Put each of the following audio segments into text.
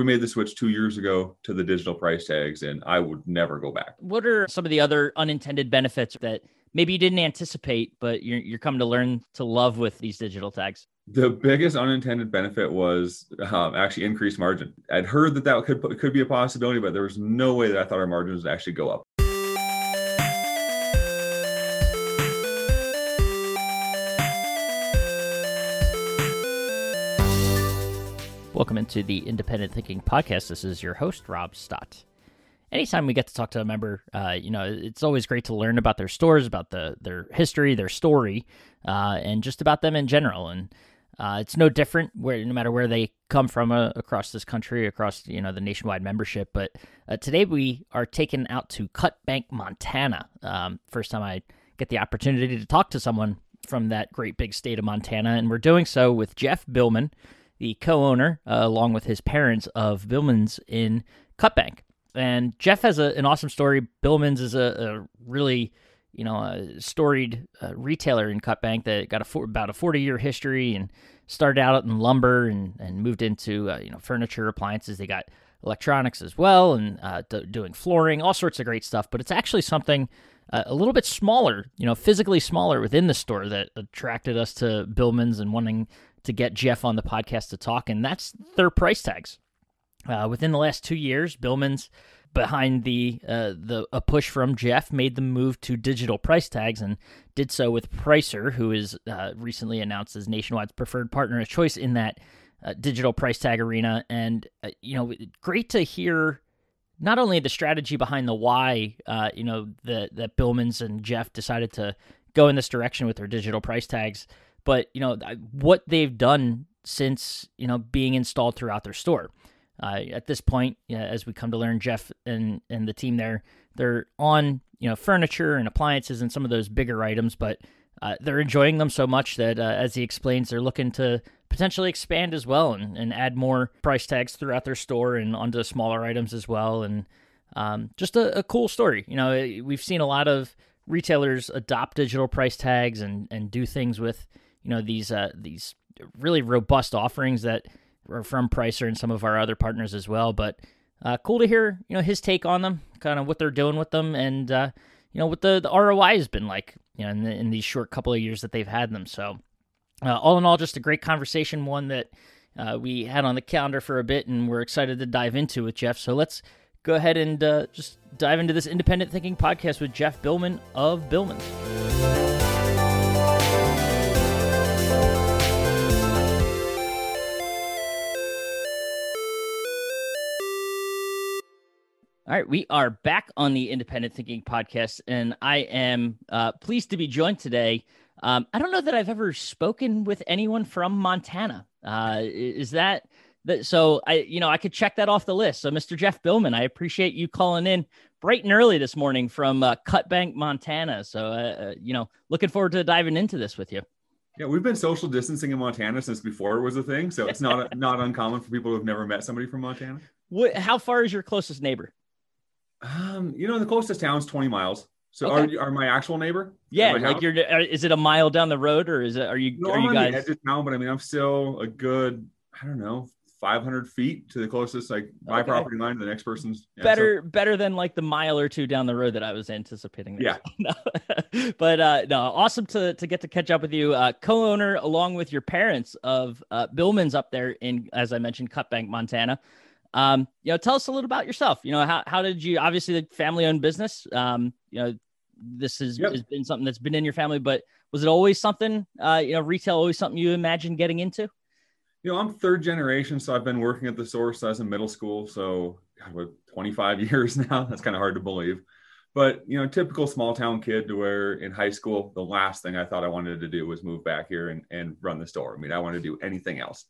we made the switch two years ago to the digital price tags, and I would never go back. What are some of the other unintended benefits that maybe you didn't anticipate, but you're, you're coming to learn to love with these digital tags? The biggest unintended benefit was um, actually increased margin. I'd heard that that could could be a possibility, but there was no way that I thought our margins would actually go up. Welcome into the Independent Thinking Podcast. This is your host, Rob Stott. Anytime we get to talk to a member, uh, you know, it's always great to learn about their stores, about the their history, their story, uh, and just about them in general. And uh, it's no different where no matter where they come from uh, across this country, across you know the nationwide membership. But uh, today we are taken out to Cut Bank, Montana. Um, first time I get the opportunity to talk to someone from that great big state of Montana, and we're doing so with Jeff Billman, the co-owner, uh, along with his parents of Billman's in Cut Bank. And Jeff has a, an awesome story. Billman's is a, a really you know, a storied uh, retailer in Cut Bank that got a about a 40 year history and started out in lumber and, and moved into, uh, you know, furniture, appliances. They got electronics as well and uh, d- doing flooring, all sorts of great stuff. But it's actually something uh, a little bit smaller, you know, physically smaller within the store that attracted us to Billman's and wanting to get Jeff on the podcast to talk. And that's their price tags. Uh, within the last two years, Billman's behind the uh, the a push from Jeff made the move to digital price tags and did so with Pricer, who is uh, recently announced as Nationwide's preferred partner of choice in that uh, digital price tag arena. And uh, you know, great to hear not only the strategy behind the why, uh, you know, that that Billman's and Jeff decided to go in this direction with their digital price tags, but you know what they've done since you know being installed throughout their store. Uh, at this point, as we come to learn, Jeff and and the team there, they're on you know furniture and appliances and some of those bigger items, but uh, they're enjoying them so much that, uh, as he explains, they're looking to potentially expand as well and, and add more price tags throughout their store and onto smaller items as well. And um, just a, a, cool story. You know, we've seen a lot of retailers adopt digital price tags and and do things with you know these uh, these really robust offerings that are from Pricer and some of our other partners as well. But uh, cool to hear, you know, his take on them, kind of what they're doing with them, and uh, you know what the, the ROI has been like, you know, in, the, in these short couple of years that they've had them. So, uh, all in all, just a great conversation, one that uh, we had on the calendar for a bit, and we're excited to dive into with Jeff. So let's go ahead and uh, just dive into this independent thinking podcast with Jeff Billman of Billman's. All right, we are back on the Independent Thinking podcast, and I am uh, pleased to be joined today. Um, I don't know that I've ever spoken with anyone from Montana. Uh, is that that? So I, you know, I could check that off the list. So, Mr. Jeff Billman, I appreciate you calling in bright and early this morning from uh, Cut Bank, Montana. So, uh, uh, you know, looking forward to diving into this with you. Yeah, we've been social distancing in Montana since before it was a thing, so it's not not uncommon for people who've never met somebody from Montana. What, how far is your closest neighbor? Um, you know, the closest town's 20 miles. So okay. are are my actual neighbor? Yeah, like house? you're. Is it a mile down the road, or is it? Are you? No, are I'm you guys? edge of town, but I mean, I'm still a good. I don't know, 500 feet to the closest, like my okay. property line to the next person's. Yeah, better, so. better than like the mile or two down the road that I was anticipating. There. Yeah. but uh, no, awesome to to get to catch up with you, uh, co-owner along with your parents of uh, Billman's up there in, as I mentioned, Cut Bank, Montana. Um, you know, tell us a little about yourself. You know, how, how did you obviously the family owned business? Um, you know, this has, yep. has been something that's been in your family, but was it always something, uh, you know, retail always something you imagined getting into? You know, I'm third generation, so I've been working at the source as in middle school. So, God, what, 25 years now? That's kind of hard to believe. But, you know, typical small town kid to where in high school, the last thing I thought I wanted to do was move back here and, and run the store. I mean, I wanted to do anything else.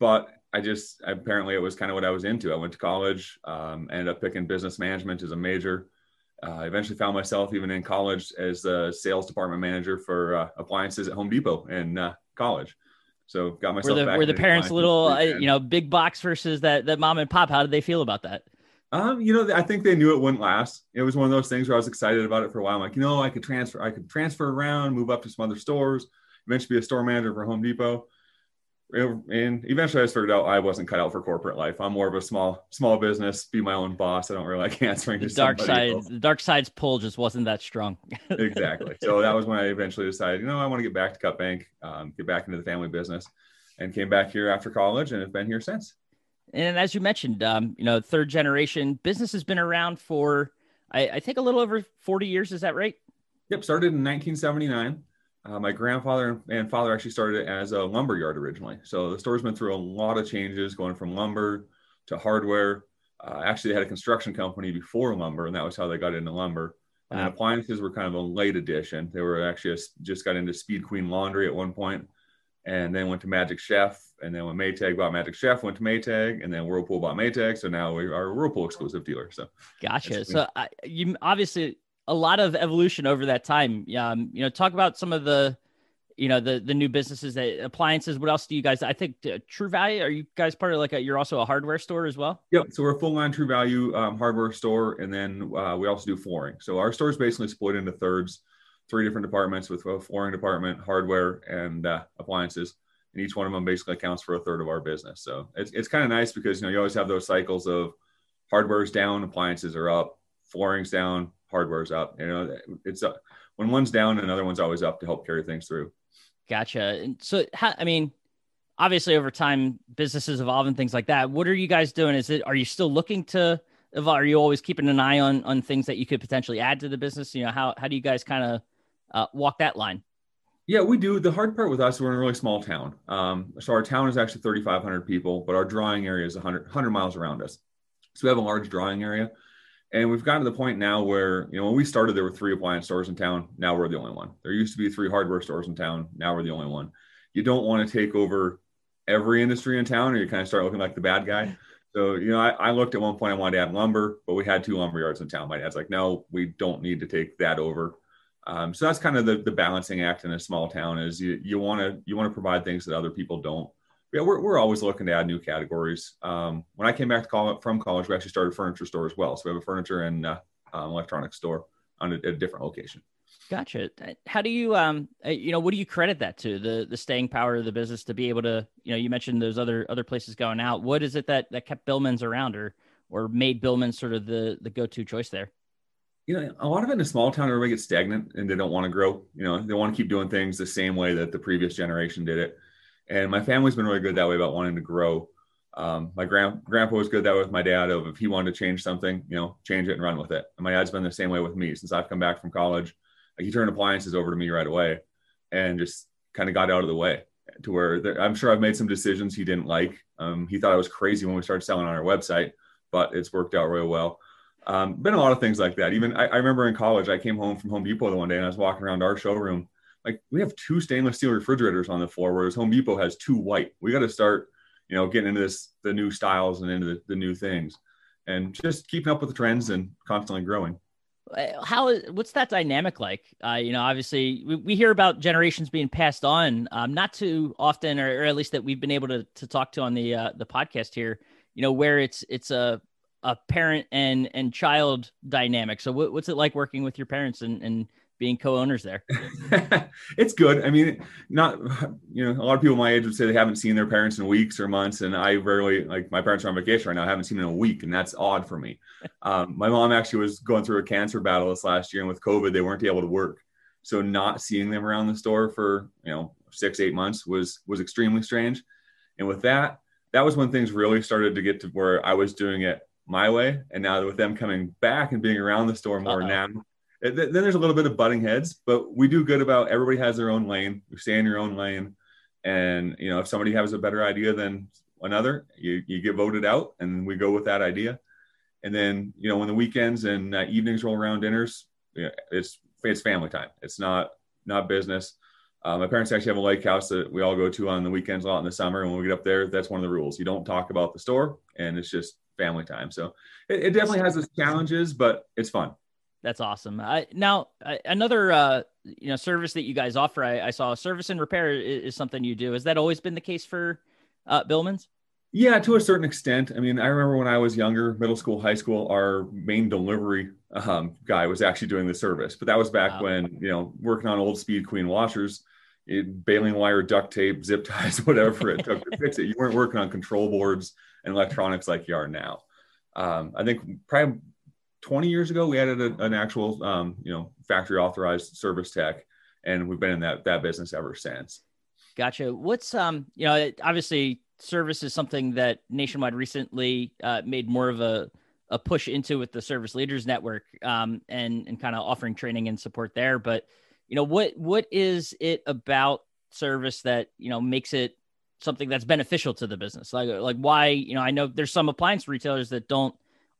But I just apparently it was kind of what I was into. I went to college, um, ended up picking business management as a major. Uh, I eventually found myself even in college as the sales department manager for uh, appliances at Home Depot in uh, college. So got myself. Were the, were the parents a little, uh, you know, big box versus that that mom and pop? How did they feel about that? Um, you know, I think they knew it wouldn't last. It was one of those things where I was excited about it for a while. I'm like, you know, I could transfer, I could transfer around, move up to some other stores, eventually be a store manager for Home Depot and eventually I just figured out I wasn't cut out for corporate life. I'm more of a small small business, be my own boss. I don't really like answering the to dark side. else. The dark side's pull just wasn't that strong. exactly. So that was when I eventually decided, you know, I want to get back to Cut Bank, um, get back into the family business, and came back here after college, and have been here since. And as you mentioned, um, you know, third generation business has been around for I, I think a little over 40 years. Is that right? Yep, started in 1979. Uh, my grandfather and father actually started it as a lumber yard originally. So the store's been through a lot of changes, going from lumber to hardware. Uh, actually, they had a construction company before lumber, and that was how they got into lumber. And wow. appliances were kind of a late addition. They were actually a, just got into Speed Queen Laundry at one point, and then went to Magic Chef. And then when Maytag bought Magic Chef, went to Maytag, and then Whirlpool bought Maytag. So now we are a Whirlpool exclusive dealer. So gotcha. So uh, you obviously a lot of evolution over that time. Um, you know, talk about some of the, you know, the the new businesses that appliances. What else do you guys? I think uh, True Value. Are you guys part of like a? You're also a hardware store as well. Yep. So we're a full line True Value um, hardware store, and then uh, we also do flooring. So our store is basically split into thirds, three different departments with a flooring department, hardware, and uh, appliances. And each one of them basically accounts for a third of our business. So it's it's kind of nice because you know you always have those cycles of hardware's down, appliances are up, flooring's down, hardware's up. You know, it's uh, when one's down, another one's always up to help carry things through. Gotcha. And so, how, I mean, obviously over time, businesses evolve and things like that. What are you guys doing? Is it, are you still looking to evolve? Are you always keeping an eye on, on things that you could potentially add to the business? You know, how, how do you guys kind of uh, walk that line? Yeah, we do. The hard part with us, we're in a really small town. Um, so our town is actually 3,500 people, but our drawing area is 100, 100 miles around us. So we have a large drawing area. And we've gotten to the point now where, you know, when we started, there were three appliance stores in town. Now we're the only one. There used to be three hardware stores in town. Now we're the only one. You don't want to take over every industry in town or you kind of start looking like the bad guy. So, you know, I, I, looked at one point, I wanted to add lumber, but we had two lumber yards in town. My dad's like, no, we don't need to take that over. Um, so that's kind of the, the balancing act in a small town is you, you want to, you want to provide things that other people don't yeah, we're, we're always looking to add new categories. Um, when I came back to college, from college, we actually started a furniture store as well. So we have a furniture and uh, um, electronics store on a, a, different location. Gotcha. How do you, um, uh, you know, what do you credit that to the the staying power of the business to be able to, you know, you mentioned those other other places going out. What is it that that kept Billman's around or or made Billman sort of the the go to choice there? You know, a lot of it in a small town, everybody gets stagnant and they don't want to grow. You know, they want to keep doing things the same way that the previous generation did it. And my family's been really good that way about wanting to grow. Um, my grand grandpa was good that way with my dad of if he wanted to change something, you know, change it and run with it. And my dad's been the same way with me since I've come back from college. He turned appliances over to me right away and just kind of got out of the way to where there, I'm sure I've made some decisions he didn't like. Um, he thought I was crazy when we started selling on our website, but it's worked out real well. Um, been a lot of things like that. Even I, I remember in college, I came home from Home Depot the one day and I was walking around our showroom like we have two stainless steel refrigerators on the floor, whereas Home Depot has two white. We got to start, you know, getting into this the new styles and into the, the new things, and just keeping up with the trends and constantly growing. How is what's that dynamic like? Uh, you know, obviously we, we hear about generations being passed on, um, not too often, or, or, at least that we've been able to to talk to on the uh, the podcast here. You know, where it's it's a a parent and and child dynamic. So what, what's it like working with your parents and and being co-owners there? it's good. I mean, not you know, a lot of people my age would say they haven't seen their parents in weeks or months, and I rarely like my parents are on vacation right now. I haven't seen them in a week, and that's odd for me. Um, my mom actually was going through a cancer battle this last year, and with COVID, they weren't able to work, so not seeing them around the store for you know six eight months was was extremely strange. And with that, that was when things really started to get to where I was doing it my way, and now with them coming back and being around the store more Uh-oh. now then there's a little bit of butting heads, but we do good about everybody has their own lane. You stay in your own lane, and you know if somebody has a better idea than another, you you get voted out, and we go with that idea. And then you know when the weekends and uh, evenings roll around, dinners, you know, it's it's family time. It's not not business. Uh, my parents actually have a lake house that we all go to on the weekends a lot in the summer. And when we get up there, that's one of the rules. You don't talk about the store, and it's just family time. So it, it definitely has its challenges, but it's fun. That's awesome. I, now, another uh, you know service that you guys offer, I, I saw service and repair is, is, something you do. Has that always been the case for uh, Billman's? Yeah, to a certain extent. I mean, I remember when I was younger, middle school, high school, our main delivery um, guy was actually doing the service. But that was back wow. when you know working on old Speed Queen washers. it, baling wire, duct tape, zip ties, whatever it took to fix it. You weren't working on control boards and electronics like you are now. Um, I think probably 20 years ago we added a, an actual, um, you know, factory authorized service tech, and we've been in that that business ever since. Gotcha. What's um, you know, obviously service is something that Nationwide recently uh, made more of a a push into with the Service Leaders Network, um, and and kind of offering training and support there. But you know, what what is it about service that you know makes it something that's beneficial to the business? Like like why you know I know there's some appliance retailers that don't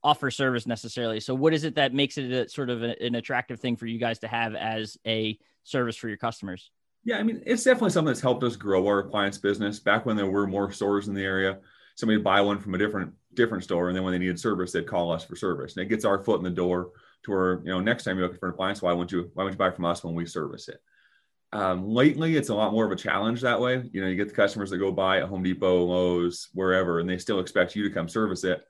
offer service necessarily. So what is it that makes it a, sort of a, an attractive thing for you guys to have as a service for your customers? Yeah, I mean, it's definitely something that's helped us grow our appliance business. Back when there were more stores in the area, somebody would buy one from a different different store, and then when they needed service, they'd call us for service. And it gets our foot in the door to where you know next time you're looking for an appliance, why won't you why won't you buy from us when we service it? Um, lately, it's a lot more of a challenge that way. You know, you get the customers that go buy at Home Depot, Lowe's, wherever, and they still expect you to come service it.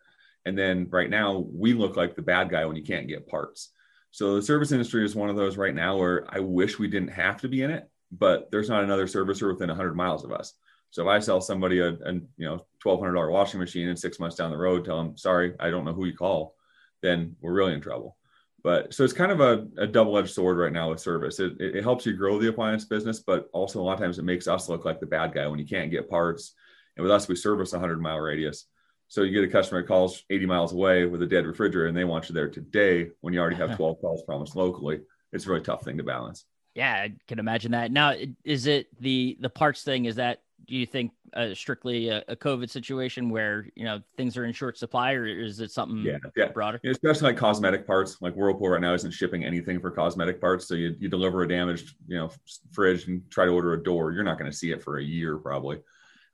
And then right now, we look like the bad guy when you can't get parts. So the service industry is one of those right now where I wish we didn't have to be in it, but there's not another servicer within 100 miles of us. So if I sell somebody a, a you know $1,200 washing machine and six months down the road, tell them sorry, I don't know who you call, then we're really in trouble. But so it's kind of a, a double-edged sword right now with service. It, it, it helps you grow the appliance business, but also a lot of times it makes us look like the bad guy when you can't get parts. And with us, we service a 100 mile radius. So you get a customer that calls 80 miles away with a dead refrigerator and they want you there today when you already have 12 calls promised locally. It's a really tough thing to balance. Yeah, I can imagine that. Now, is it the the parts thing? Is that do you think uh, strictly a, a, COVID situation where you know things are in short supply, or is it something yeah, yeah. broader? especially like cosmetic parts. Like Whirlpool right now isn't shipping anything for cosmetic parts, so you, you deliver a damaged you know fridge and try to order a door, you're not going to see it for a year probably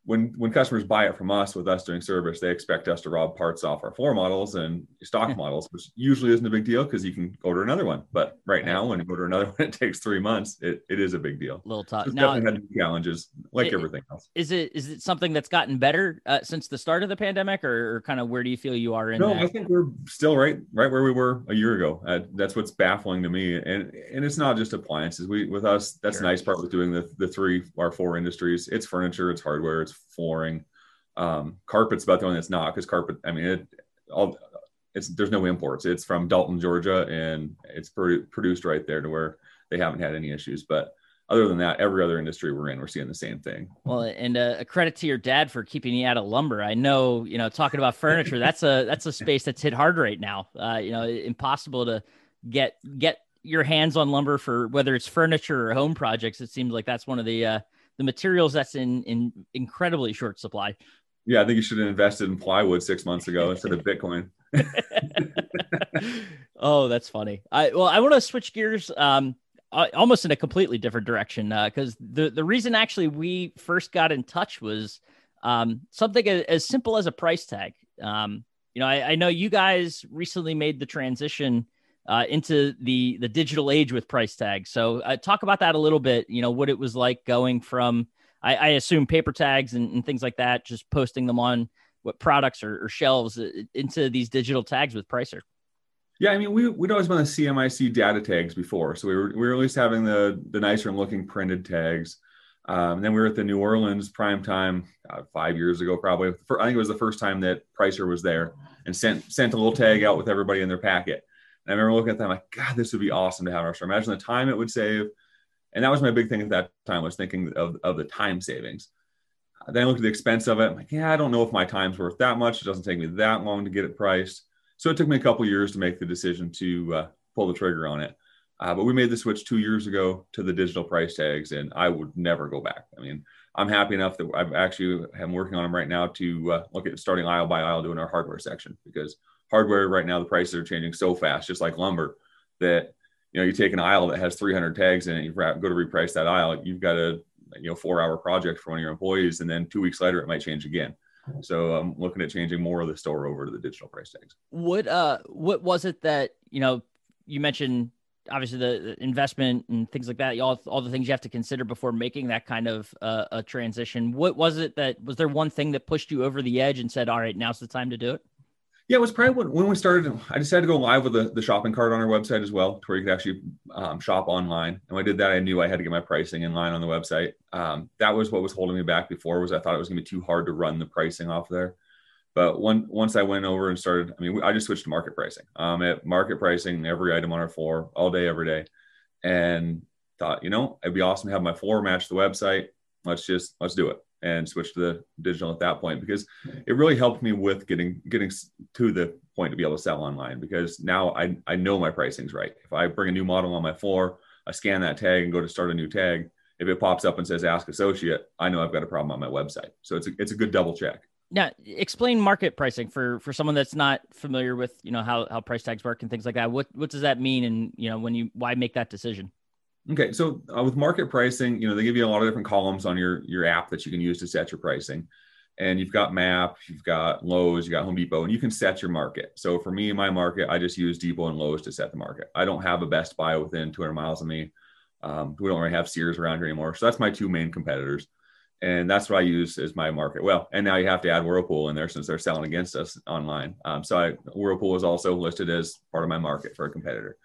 when when customers buy it from us with us doing service, they expect us to rob parts off our floor models and stock models, which usually isn't a big deal because you can order another one. But right now, when you order another one, it takes three months. It, it is a big deal. A little tough. So now, definitely had challenges like it, everything else. Is it is it something that's gotten better uh, since the start of the pandemic, or, or, kind of where do you feel you are in? No, that? I think we're still right right where we were a year ago. Uh, that's what's baffling to me, and and it's not just appliances. We with us, that's sure. the nice part with doing the the three our four industries. It's furniture, it's hardware, it's flooring um, carpet's about the only that's not because carpet. I mean, it all it's there's no imports. It's from Dalton, Georgia, and it's produ- produced right there to where they haven't had any issues. But other than that, every other industry we're in, we're seeing the same thing. Well, and uh, a credit to your dad for keeping you out of lumber. I know, you know, talking about furniture, that's a that's a space that's hit hard right now. Uh, you know, impossible to get get your hands on lumber for whether it's furniture or home projects. It seems like that's one of the uh, the materials that's in in incredibly short supply. Yeah, I think you should have invested in plywood six months ago instead of Bitcoin. oh, that's funny. I well, I want to switch gears. Um, almost in a completely different direction because uh, the the reason actually we first got in touch was um, something as, as, simple as a price tag. Um, you know, I, I, know you guys recently made the transition uh, into the the digital age with price tags. So uh, talk about that a little bit. You know, what it was like going from I, I assume paper tags and, and, things like that, just posting them on what products or, or, shelves uh, into these digital tags with Pricer. Yeah, I mean, we, we'd always been the CMIC data tags before. So we were, we were at least having the, the nicer looking printed tags. Um, then we were at the New Orleans prime time uh, five years ago, probably. I think it was the first time that Pricer was there and sent sent a little tag out with everybody in their packet. And I remember looking at them like, God, this would be awesome to have our store. Imagine the time it would save and that was my big thing at that time was thinking of, of the time savings. Then I looked at the expense of it. I'm like, yeah, I don't know if my time's worth that much. It doesn't take me that long to get it priced. So it took me a couple years to make the decision to uh, pull the trigger on it. Uh, but we made the switch two years ago to the digital price tags, and I would never go back. I mean, I'm happy enough that I've actually am working on them right now to uh, look at starting aisle by aisle doing our hardware section because hardware right now the prices are changing so fast, just like lumber, that you know, you take an aisle that has 300 tags in it, you go to reprice that aisle, you've got a you know four hour project for one of your employees, and then two weeks later it might change again. So I'm looking at changing more of the store over to the digital price tags. What uh what was it that you know you mentioned obviously the, investment and things like that all, all the things you have to consider before making that kind of uh, a transition what was it that was there one thing that pushed you over the edge and said all right now's the time to do it Yeah, it was probably when, when we started. I decided to go live with the, the shopping cart on our website as well, to where you could actually um, shop online. And when I did that, I knew I had to get my pricing in line on the website. Um, that was what was holding me back before. Was I thought it was going to be too hard to run the pricing off there. But once I went over and started, I mean, I just switched to market pricing. Um, at market pricing, every item on our floor, all day, every day, and thought, you know, it'd be awesome to have my floor match the website. Let's just let's do it and switch to the digital at that point because it really helped me with getting getting to the point to be able to sell online because now I, I know my pricing's right. If I bring a new model on my floor, I scan that tag and go to start a new tag. If it pops up and says ask associate, I know I've got a problem on my website. So it's a, it's a good double check. Now, explain market pricing for for someone that's not familiar with you know how how price tags work and things like that. What what does that mean? And you know when you why make that decision? Okay, so uh, with market pricing, you know they give you a lot of different columns on your your app that you can use to set your pricing, and you've got Map, you've got Lowe's, you got Home Depot, and you can set your market. So for me, my market, I just use Depot and Lowe's to set the market. I don't have a Best Buy within 200 miles of me. Um, we don't really have Sears around here anymore, so that's my two main competitors, and that's what I use as my market. Well, and now you have to add Whirlpool in there since they're selling against us online. Um, so I, Whirlpool is also listed as part of my market for a competitor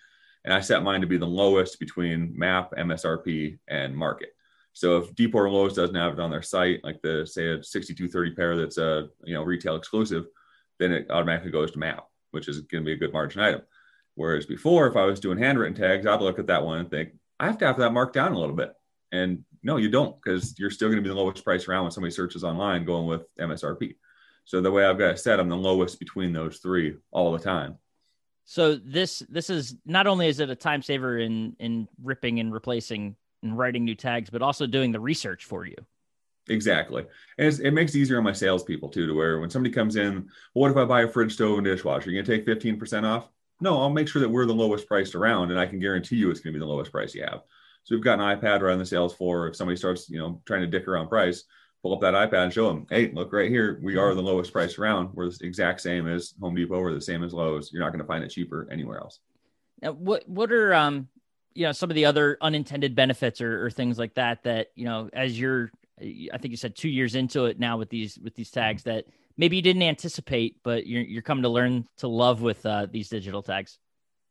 and I set mine to be the lowest between MAP, MSRP, and market. So if Depot or Lowe's doesn't have it on their site, like the say a 6230 pair that's a you know retail exclusive, then it automatically goes to MAP, which is going to be a good margin item. Whereas before, if I was doing handwritten tags, I'd look at that one and think I have to have that marked down a little bit. And no, you don't, because you're still going to be the lowest price around when somebody searches online going with MSRP. So the way I've got it set, I'm the lowest between those three all the time. So this this is not only is it a time saver in in ripping and replacing and writing new tags, but also doing the research for you. Exactly, and it makes it easier on my salespeople too. To where when somebody comes in, well, what if I buy a fridge, stove, and dishwasher? You gonna take fifteen percent off? No, I'll make sure that we're the lowest priced around, and I can guarantee you it's gonna be the lowest price you have. So we've got an iPad right on the sales floor. If somebody starts, you know, trying to dick around price, pull up that iPad and show them, hey, look right here. We are the lowest price around. We're the exact same as Home Depot. We're the same as Lowe's. You're not going to find it cheaper anywhere else. Now, what what are um you know some of the other unintended benefits or, or things like that that you know as you're I think you said two years into it now with these with these tags that maybe you didn't anticipate, but you're you're coming to learn to love with uh, these digital tags.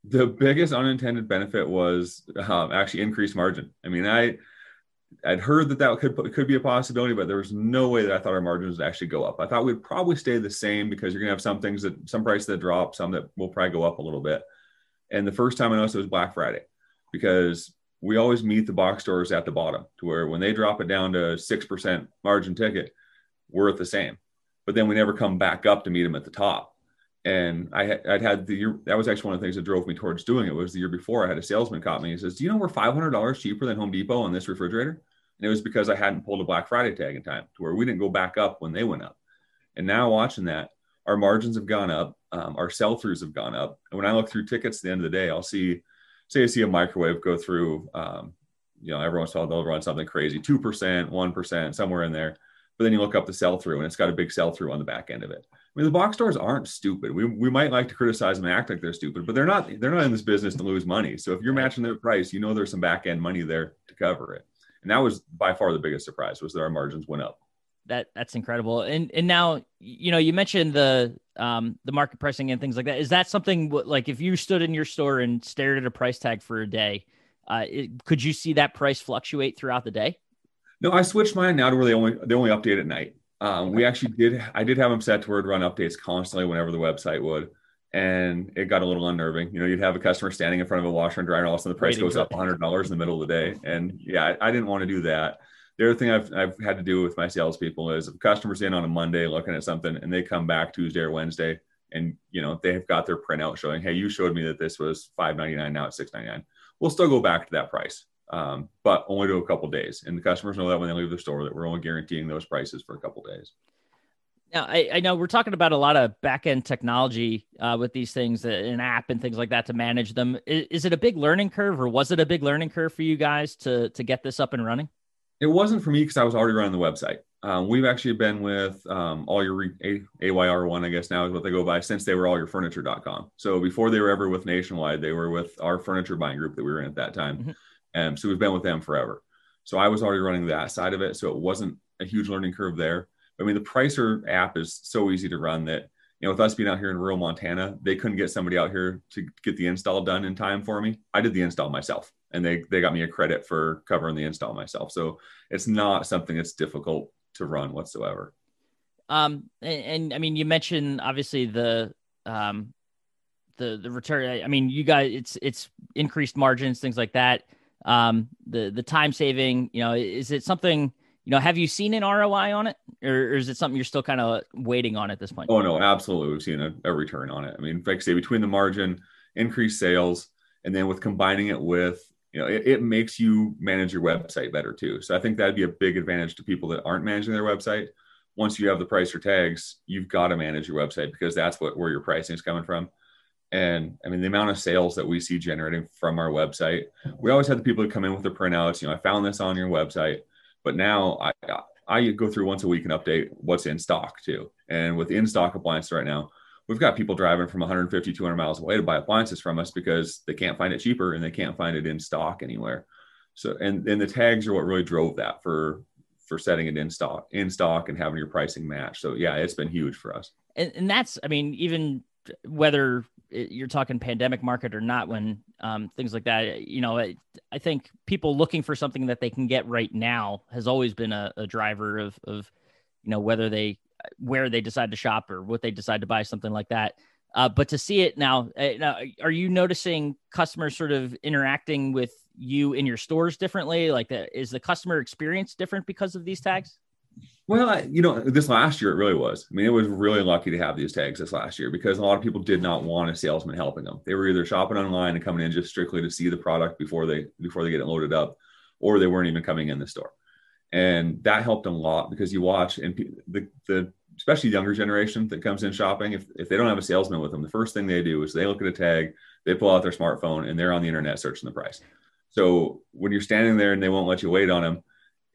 The biggest unintended benefit was um, actually increased margin. I mean, I I'd heard that that could could be a possibility, but there was no way that I thought our margins would actually go up. I thought we'd probably stay the same because you're gonna have some things that some prices that drop, some that will probably go up a little bit. And the first time I noticed it was Black Friday because we always meet the box stores at the bottom to where when they drop it down to six percent margin ticket, we're at the same. But then we never come back up to meet them at the top. And I I'd had the year that was actually one of the things that drove me towards doing it was the year before I had a salesman caught me. He says, "Do you know we're five hundred dollars cheaper than Home Depot on this refrigerator?" And it was because I hadn't pulled a Black Friday tag in time to where we didn't go back up when they went up. And now watching that, our margins have gone up, um, our sell throughs have gone up. And when I look through tickets at the end of the day, I'll see, say, I see a microwave go through, um, you know, everyone's told they'll run something crazy, 2%, 1%, somewhere in there. But then you look up the sell through and it's got a big sell through on the back end of it. I mean, the box stores aren't stupid. We, we might like to criticize them and act like they're stupid, but they're not. They're not in this business to lose money. So if you're matching their price, you know there's some back end money there to cover it and that was by far the biggest surprise was that our margins went up that that's incredible and and now you know you mentioned the um the market pricing and things like that is that something like if you stood in your store and stared at a price tag for a day uh it, could you see that price fluctuate throughout the day no i switched mine now to where they only they only update at night um, we actually did i did have them set to where it run updates constantly whenever the website would and it got a little unnerving. You know, you'd have a customer standing in front of a washer and dryer, and all of a sudden the price Waiting goes up hundred dollars in the middle of the day. And yeah, I, I, didn't want to do that. The other thing I've, I've had to do with my salespeople is if a customers in on a Monday looking at something and they come back Tuesday or Wednesday and you know they've got their printout showing, hey, you showed me that this was five ninety nine, now it's six ninety nine. We'll still go back to that price, um, but only to a couple days. And the customers know that when they leave the store that we're only guaranteeing those prices for a couple days. Now, I, I, know we're talking about a lot of back end technology uh, with these things, uh, an app and things like that to manage them. Is, is, it a big learning curve, or was it a big learning curve for you guys to to get this up and running? It wasn't for me because I was already running the website. Um, we've actually been with um, all your A- AYR one, I guess now is what they go by, since they were all your furniture.com. So before they were ever with Nationwide, they were with our furniture buying group that we were in at that time. Mm-hmm. And so we've been with them forever. So I was already running that side of it. So it wasn't a huge learning curve there. I mean, the Pricer app is so easy to run that you know, with us being out here in rural Montana, they couldn't get somebody out here to get the install done in time for me. I did the install myself and they, they got me a credit for covering the install myself. So it's not something that's difficult to run whatsoever. Um, and, and I mean, you mentioned obviously the, um, the, the return, I mean, you guys, it's, it's increased margins, things like that. Um, the, the time saving, you know, is it something, you know, have you seen an ROI on it, or, or is it something you're still kind of waiting on at this point? Oh no, absolutely, we've seen a, a return on it. I mean, like I say, between the margin, increased sales, and then with combining it with, you know, it, it makes you manage your website better too. So I think that'd be a big advantage to people that aren't managing their website. Once you have the Pricer tags, you've got to manage your website because that's what where your pricing is coming from. And I mean, the amount of sales that we see generating from our website, we always had the people that come in with the printouts. You know, I found this on your website but now I I go through once a week and update what's in stock too. And with in stock appliances right now, we've got people driving from 150, 200 miles away to buy appliances from us because they can't find it cheaper and they can't find it in stock anywhere. So and and the tags are what really drove that for for setting it in stock in stock and having your pricing match. So yeah, it's been huge for us. And, and that's I mean even whether you're talking pandemic market or not when um, things like that you know I, think people looking for something that they can get right now has always been a, a, driver of, of you know whether they where they decide to shop or what they decide to buy something like that. Uh, but to see it now, uh, now are you noticing customers sort of interacting with you in your stores differently? Like the, is the customer experience different because of these tags well, I, you know, this last year it really was. I mean, it was really lucky to have these tags this last year because a lot of people did not want a salesman helping them. They were either shopping online and coming in just strictly to see the product before they before they get it loaded up, or they weren't even coming in the store. And that helped a lot because you watch and the the especially younger generation that comes in shopping, if, if they don't have a salesman with them, the first thing they do is they look at a tag, they pull out their smartphone, and they're on the internet searching the price. So when you're standing there and they won't let you wait on them,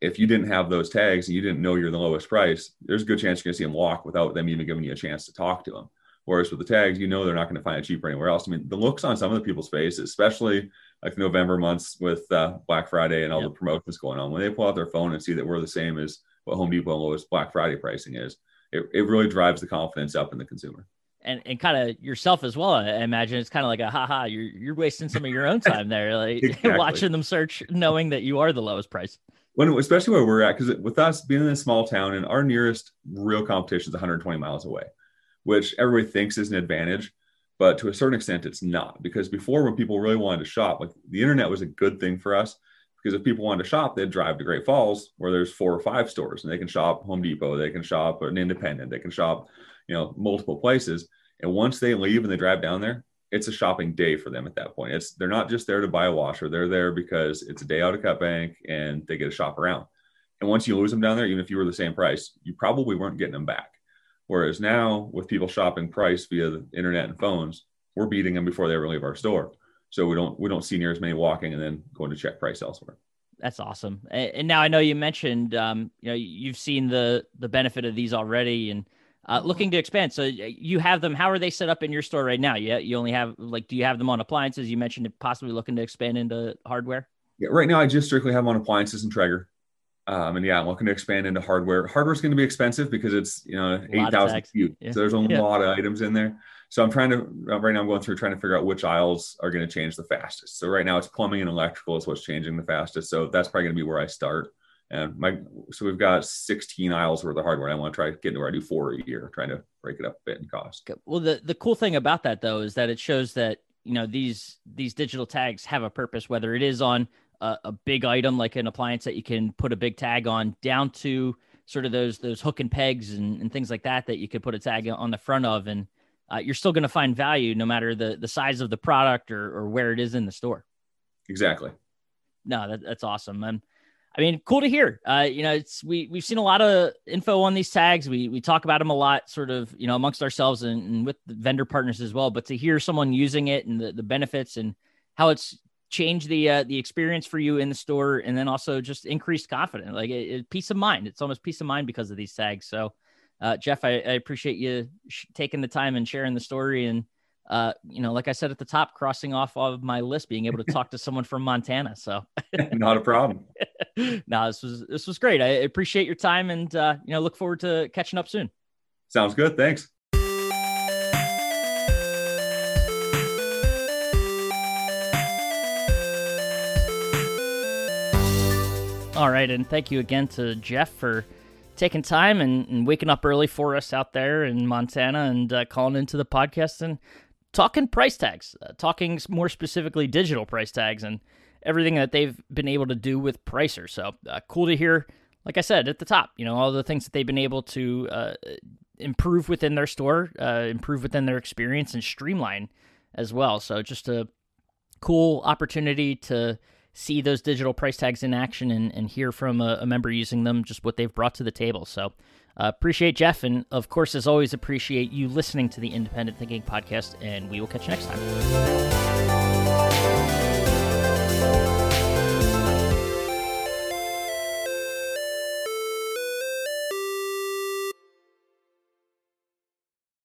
if you didn't have those tags and you didn't know you're the lowest price, there's a good chance you're going to see them walk without them even giving you a chance to talk to them. Whereas with the tags, you know they're not going to find it cheaper anywhere else. I mean, the looks on some of the people's faces, especially like November months with uh, Black Friday and all yep. the promotions going on, when they pull out their phone and see that we're the same as what Home Depot lowest Black Friday pricing is, it, it really drives the confidence up in the consumer. And, and kind of yourself as well. I imagine it's kind of like a haha. You're you're wasting some of your own time there, like exactly. watching them search, knowing that you are the lowest price when especially where we're at because with us being in a small town and our nearest real competition is 120 miles away which everybody thinks is an advantage but to a certain extent it's not. Because before when people really wanted to shop like the internet was a good thing for us because if people wanted to shop they'd drive to great falls where there's four or five stores and they can shop home depot they can shop an independent they can shop you know multiple places. And once they leave and they drive down there it's a shopping day for them at that point. It's they're not just there to buy a washer; they're there because it's a day out of cut bank and they get to shop around. And once you lose them down there, even if you were the same price, you probably weren't getting them back. Whereas now, with people shopping price via the internet and phones, we're beating them before they ever leave our store. So we don't we don't see near as many walking and then going to check price elsewhere. That's awesome. And now I know you mentioned um, you know you've seen the the benefit of these already and uh, looking to expand. So you have them. How are they set up in your store right now? Yeah, you only have like, do you have them on appliances? You mentioned possibly looking to expand into hardware. Yeah, right now I just strictly have them on appliances and Traeger. Um, and yeah, I'm looking to expand into hardware. Hardware is going to be expensive because it's you know eight thousand feet. Yeah. So there's a yeah. lot of items in there. So I'm trying to right now I'm going through trying to figure out which aisles are going to change the fastest. So right now it's plumbing and electrical is what's changing the fastest. So that's probably going to be where I start. And my so we've got 16 aisles worth of hardware. I want to try to get to where I do four a year, trying to break it up a bit in cost. Well, the the cool thing about that though is that it shows that you know these these digital tags have a purpose, whether it is on a, a big item like an appliance that you can put a big tag on, down to sort of those those hook and pegs and, and things like that that you could put a tag on the front of, and uh, you're still going to find value no matter the the size of the product or or where it is in the store. Exactly. No, that, that's awesome. And I mean, cool to hear. Uh, you know, it's we we've seen a lot of info on these tags. We we talk about them a lot, sort of, you know, amongst ourselves and, and with vendor partners as well. But to hear someone using it and the, the benefits and how it's changed the uh, the experience for you in the store, and then also just increased confidence, like it, it, peace of mind. It's almost peace of mind because of these tags. So, uh, Jeff, I, I appreciate you sh- taking the time and sharing the story and uh, you know, like I said at the top, crossing off of my list, being able to talk to someone from Montana. So not a problem. no, this was, this was great. I appreciate your time and, uh, you know, look forward to catching up soon. Sounds good. Thanks. All right. And thank you again to Jeff for taking time and, and, waking up early for us out there in Montana and uh, calling into the podcast and talking price tags, uh, talking more specifically digital price tags and everything that they've been able to do with Pricer. So uh, cool to hear. Like I said at the top, you know all the things that they've been able to uh, improve within their store, uh, improve within their experience, and streamline as well. So just a cool opportunity to see those digital price tags in action and, and hear from a, a member using them, just what they've brought to the table. So uh, appreciate Jeff, and of course, as always, appreciate you listening to the Independent Thinking podcast. And we will catch you next time.